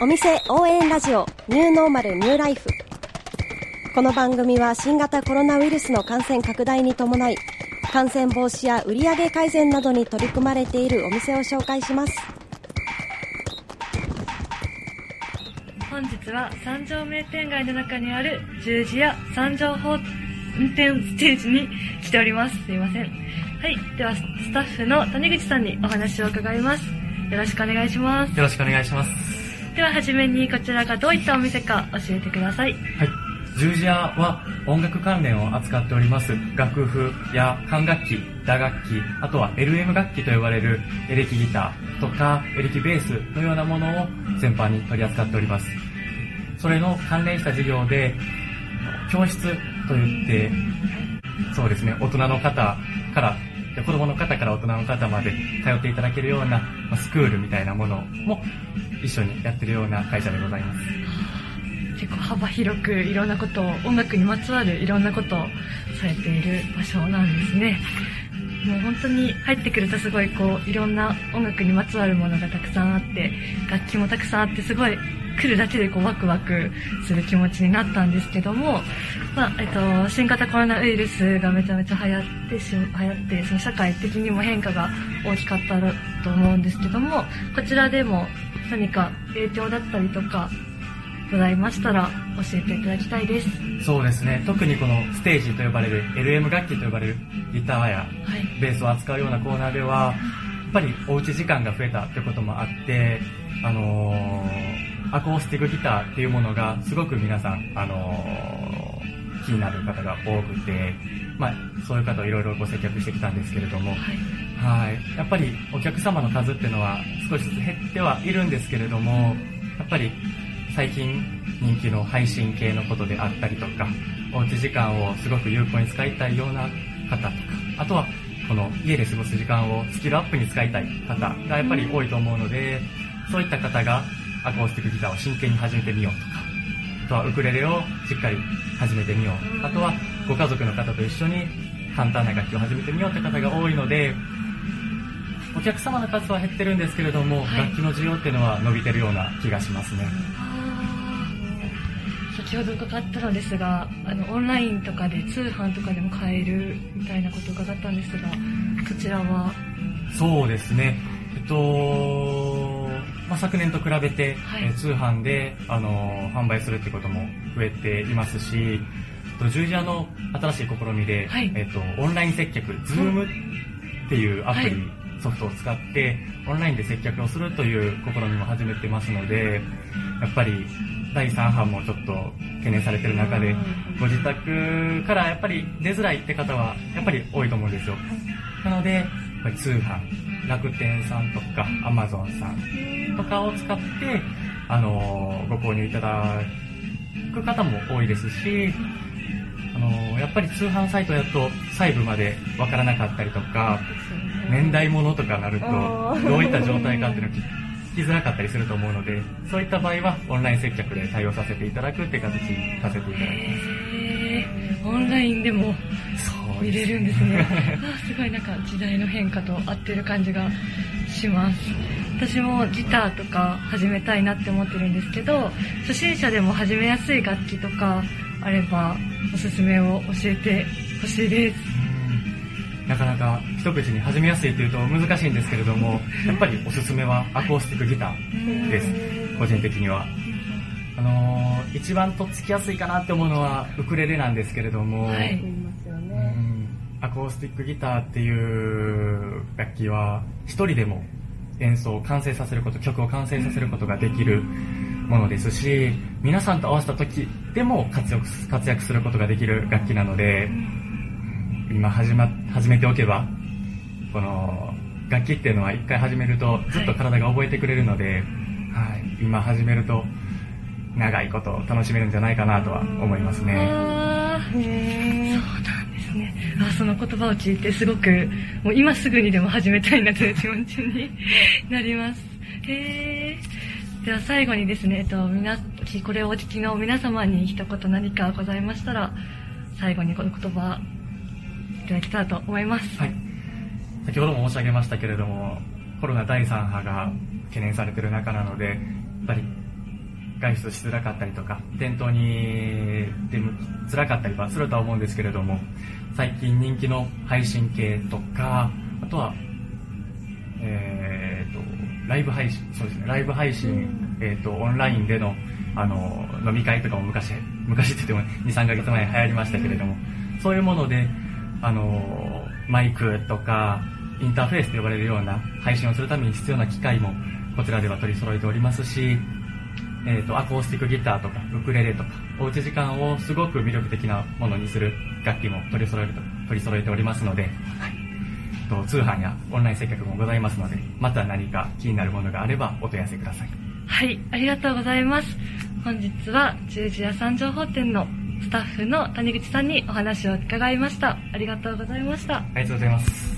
お店応援ラジオニューノーマルニューライフ。この番組は新型コロナウイルスの感染拡大に伴い感染防止や売上改善などに取り組まれているお店を紹介します。本日は三条名店街の中にある十字屋三条本店ステージに来ております。すいません。はい。ではスタッフの谷口さんにお話を伺います。よろしくお願いします。よろしくお願いします。でははじめにこちらがどういったお店か教えてくださいはい。十字屋は音楽関連を扱っております。楽譜や管楽器、打楽器、あとは LM 楽器と呼ばれるエレキギターとかエレキベースのようなものを全般に取り扱っております。それの関連した事業で、教室といって、そうですね、大人の方から、で子供の方から大人の方まで通っていただけるようなまスクールみたいなものも一緒にやってるような会社でございます。結構幅広くいろんなことを音楽にまつわるいろんなことをされている場所なんですねもう本当に入ってくるとすごいこういろんな音楽にまつわるものがたくさんあって楽器もたくさんあってすごい来るだけでこうワクワクする気持ちになったんですけども、まあえっと、新型コロナウイルスがめちゃめちゃ流行ってし流行ってその社会的にも変化が大きかったと思うんですけどもこちらでも何か影響だったりとかございましたら教えていただきたいです。そうですね特にこのステージと呼ばれる LM 楽器と呼ばれるギターやはい。ベースを扱うようなコーナーではやっぱりおうち時間が増えたってこともあってあのーアコースティックギターっていうものがすごく皆さん、あのー気になる方が多くて、まあ、そういう方をいろいろご接客してきたんですけれども、はい。はい。やっぱりお客様の数っていうのは少しずつ減ってはいるんですけれども、やっぱり最近人気の配信系のことであったりとか、おうち時間をすごく有効に使いたいような方とか、あとはこの家で過ごす時間をスキルアップに使いたい方がやっぱり多いと思うので、そういった方がアコースティックギターを真剣に始めてみようとか、あとはウクレレをしっかり始めてみよう。あとはご家族の方と一緒に簡単な楽器を始めてみようって方が多いので、お客様の数は減ってるんですけれども、はい楽器の需要っていうのは伸びてるような気がしますね。先ほど伺ったのですが、あの、オンラインとかで通販とかでも買えるみたいなことを伺ったんですが、そちらは、そうですね。えっと、まあ、昨年と比べて、はい。えー通販で、あの販売するってことも増えていますし、と十字架の新しい試みで、はい。えっと、オンライン接客、Zoom っていうアプリ、はい。ソフトを使って、オンラインで接客をするという試みも始めてますので、やっぱり第3波もちょっと懸念されてる中でうん、ご自宅からやっぱり出づらいって方はやっぱり多いと思うんですよ。なので、ぱり通販、楽天さんとか、アマゾンさんとかを使って、あのーご購入いただく方も多いですし、あのーやっぱり通販サイトやと細部までわからなかったりとか、年代物とかなるとどういった状態かっていうのを聞きづらかったりすると思うので、そういった場合はオンライン接客で対応させていただくっていう形にさせていただきへー。オンラインでもます。そう見れるんですね。あすごいなんか時代の変化と合ってる感じがします。私もギターとか始めたいなって思ってるんですけど、初心者でも始めやすい楽器とかあればおすすめを教えてほしいです。うんなかなか一口に始めやすいというと難しいんですけれども、やっぱりおすすめはアコースティックギターです。個人的には。あのー一番とっつきやすいかなって思うのはウクレレなんですけれども、はいうんアコースティックギターっていう楽器は一人でも演奏を完成させること曲を完成させることができるものですし皆さんと合わせた時でも活躍活躍することができる楽器なので今始,、ま、始めておけばこの楽器っていうのは一回始めるとずっと体が覚えてくれるので、はい、今始めると長いこと楽しめるんじゃないかなとは思いますね。ですね。あその言葉を聞いてすごく、もう今すぐにでも始めたいなという 気持ちになります。へーでは最後にですね、えっと、みな、これをお聞きの皆様に一言何かございましたら、最後にこの言葉いただけたらと思います。はい。先ほども申し上げましたけれども、コロナ第3波が懸念されている中なので、やっぱり外出しづらかったりとか、店頭に出むづらかったりはするとは思うんですけれども、最近人気の配信系とか、あとは、えーと、ライブ配信、そうですね、ライブ配信、えーと、オンラインでの、あの、飲み会とかも昔、昔って言っても2、3ヶ月前に流行りましたけれども、そういうもので、あの、マイクとか、インターフェースと呼ばれるような配信をするために必要な機械もこちらでは取り揃えておりますし、えっ、ー、と、アコースティックギターとか、ウクレレとか、おうち時間をすごく魅力的なものにする楽器も取り揃えると、取り揃えておりますので、はい。と通販やオンライン接客もございますので、また何か気になるものがあればお問い合わせください。はい、ありがとうございます。本日は十字屋さん情報店のスタッフの谷口さんにお話を伺いました。ありがとうございました。ありがとうございます。